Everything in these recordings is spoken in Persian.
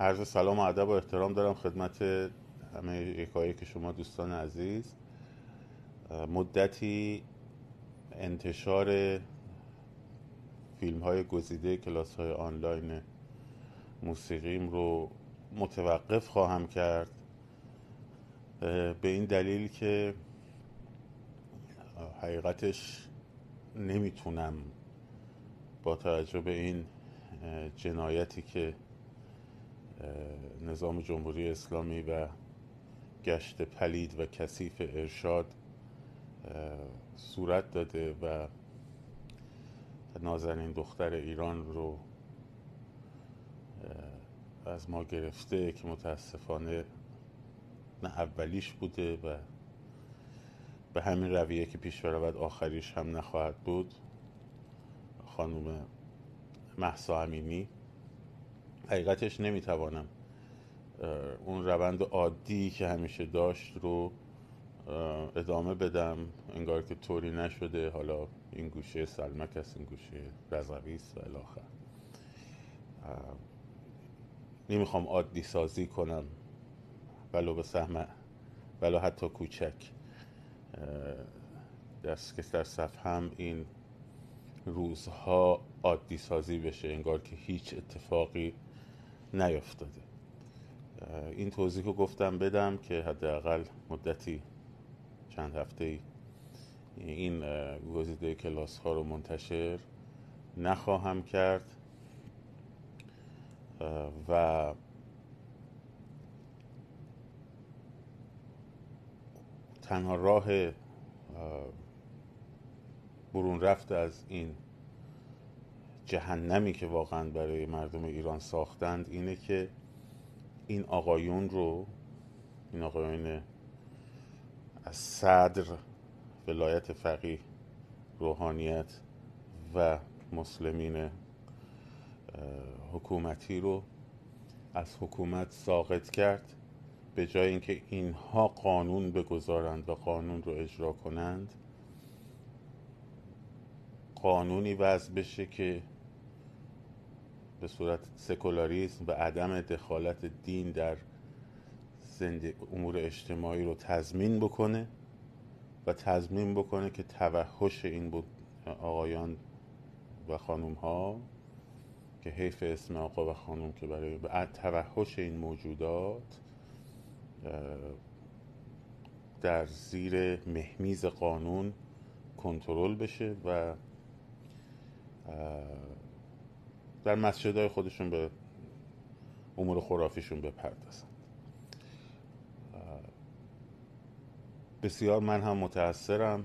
عرض سلام و ادب و احترام دارم خدمت همه یکایی که شما دوستان عزیز. مدتی انتشار فیلم های گزیده کلاس های آنلاین موسیقیم رو متوقف خواهم کرد. به این دلیل که حقیقتش نمی‌تونم با توجه به این جنایتی که نظام جمهوری اسلامی و گشت پلید و کثیف ارشاد صورت داده و نازنین دختر ایران رو از ما گرفته که متاسفانه نه اولیش بوده و به همین رویه که پیش برود آخریش هم نخواهد بود. خانم محسا امینی. حقیقتش نمی‌توانم اون روند عادی که همیشه داشت رو ادامه بدم. انگار که طوری نشده. حالا این گوشه سلمک است این گوشه رضوی است و الاخر. نمی‌خوام عادی سازی کنم. ولو به سهم ولو حتی کوچک. دست که در صفحه هم این روزها عادی سازی بشه. انگار که هیچ اتفاقی نیفتاده این توضیح رو گفتم بدم که حداقل مدتی چند هفته ای این گزیده کلاس ها رو منتشر نخواهم کرد. و تنها راه برون رفت از این جهنمی که واقعا برای مردم ایران ساختند اینه که این آقایون رو این آقایون از صدر ولایت فقیه روحانیت و مسلمین حکومتی رو از حکومت ساقط کرد به جای اینکه اینها قانون بگذارند و قانون رو اجرا کنند. قانونی وضع بشه که به صورت سکولاریسم و عدم دخالت دین در امور اجتماعی رو تضمین بکنه و تضمین بکنه که توحش این آقایان و خانوم ها که حیف اسم آقا و خانوم که برای توحش این موجودات در زیر مهمیز قانون کنترل بشه و در مسجدهای خودشون به امور خرافیشون بپردازن. بسیار من هم متاثرم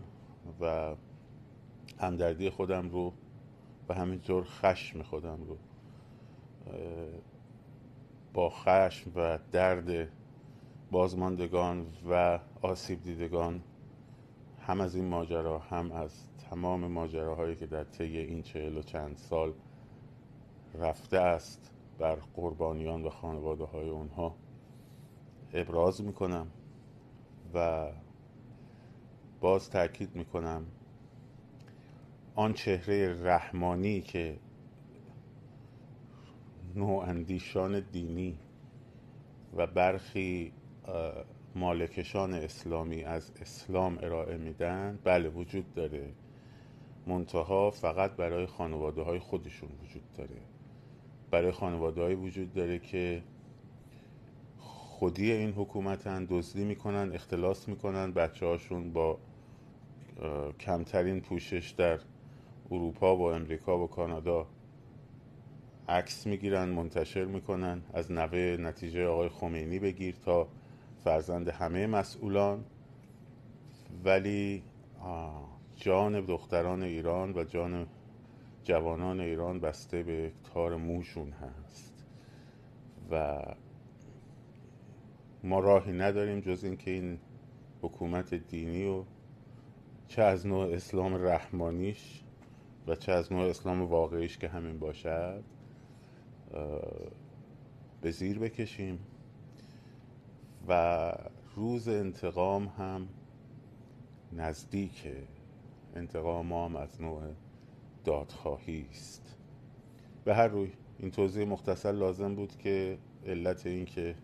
و همدردی خودم رو و همینطور خشم خودم رو با خشم و درد بازماندگان و آسیب دیدگان هم از این ماجرا هم از تمام ماجراهایی که در طی این چهل و چند سال رفته است بر قربانیان و خانواده های اونها. ابراز می‌کنم و باز تاکید می‌کنم آن چهره رحمانی که اندیشان دینی و برخی مالکشان اسلامی از اسلام ارائه میدن بله وجود داره. منتها فقط برای خانواده های خودشون وجود داره. برای خانواده وجود داره که خودی این حکومتن دزدی می‌کنن اختلاس می‌کنن. بچه هاشون با کمترین پوشش در اروپا و امریکا و کانادا عکس می‌گیرن منتشر می‌کنن. از نوه نتیجه آقای خمینی بگیر تا فرزند همه مسئولان. ولی جان دختران ایران و جان جوانان ایران بسته به تار موشون هست و ما راهی نداریم جز اینکه این حکومت دینی و چه از نوع اسلام رحمانیش و چه از نوع اسلام واقعیش که همین باشد به زیر بکشیم و روز انتقام هم نزدیکه. انتقام هم از نوع دادخواهی است. به هر روی این توضیح مختصر لازم بود که علت این که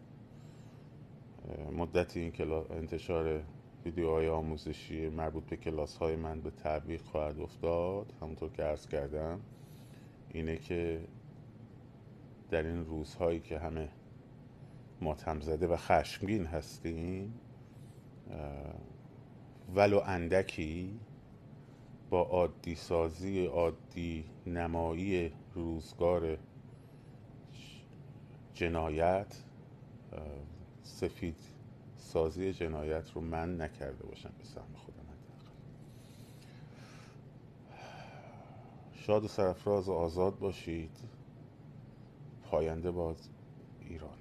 مدت این انتشار ویدیوهای آموزشی مربوط به کلاس های من به تعویق خواهد افتاد همونطور که عرض کردم اینه که در این روزهایی که همه ماتم زده و خشمگین هستیم ولو اندکی با عادی سازی عادی نمایی روزگار جنایت سفید سازی جنایت رو من نکرده باشم به سهم خودم شاد و سرفراز و آزاد باشید. پاینده باز ایران.